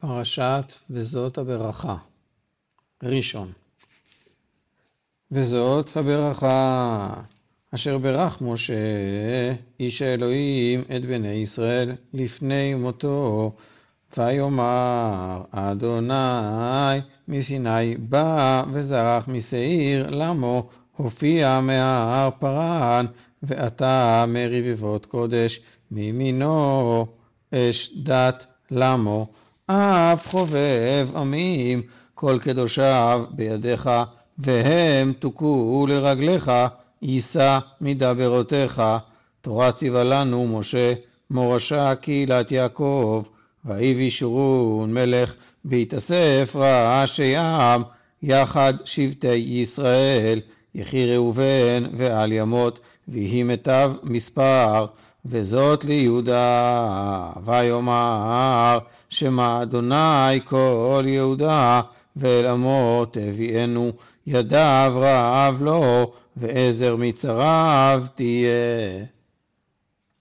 פרשת וזאת הברכה. ראשון. וזאת הברכה אשר ברך משה, איש האלוהים, את בני ישראל לפני מותו, ויאמר אדוני מסיני בא וזרח משעיר למו הופיע מההר פרן ועתה מרבבות קודש מימינו אש דת למו אף חובב עמים כל קדושיו בידיך והם תוכו לרגליך יישא מדברותיך. תורה ציווה לנו משה מורשה קהילת יעקב ויהי שורון מלך בהתאסף רעשי עם יחד שבטי ישראל יחי ראובן ועל ימות ויהי מיטב מספר וזאת ליהודה ויאמר שמע אדוני כל יהודה ואל עמו תביאנו ידיו רעב לו ועזר מצריו תהיה